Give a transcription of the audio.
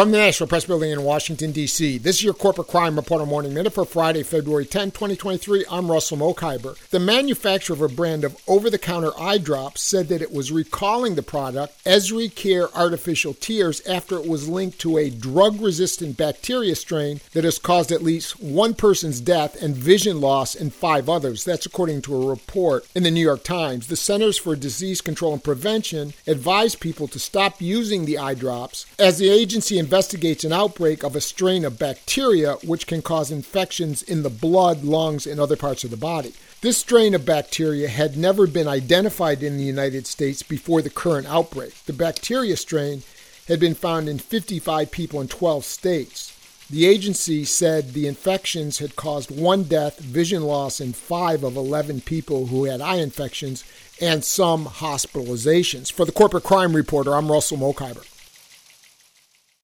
From the National Press Building in Washington, D.C., this is your Corporate Crime Reporter Morning Minute for Friday, February 10, 2023. I'm Russell Mokhiber. The manufacturer of a brand of over the counter eye drops said that it was recalling the product, EzriCare Artificial Tears, after it was linked to a drug resistant bacteria strain that has caused at least one person's death and vision loss in five others. That's according to a report in the New York Times. The Centers for Disease Control and Prevention advised people to stop using the eye drops as the agency investigates an outbreak of a strain of bacteria which can cause infections in the blood, lungs, and other parts of the body. This strain of bacteria had never been identified in the United States before the current outbreak. The bacteria strain had been found in 55 people in 12 states. The agency said the infections had caused one death, vision loss in five of 11 people who had eye infections, and some hospitalizations. For the Corporate Crime Reporter, I'm Russell Mokhiber.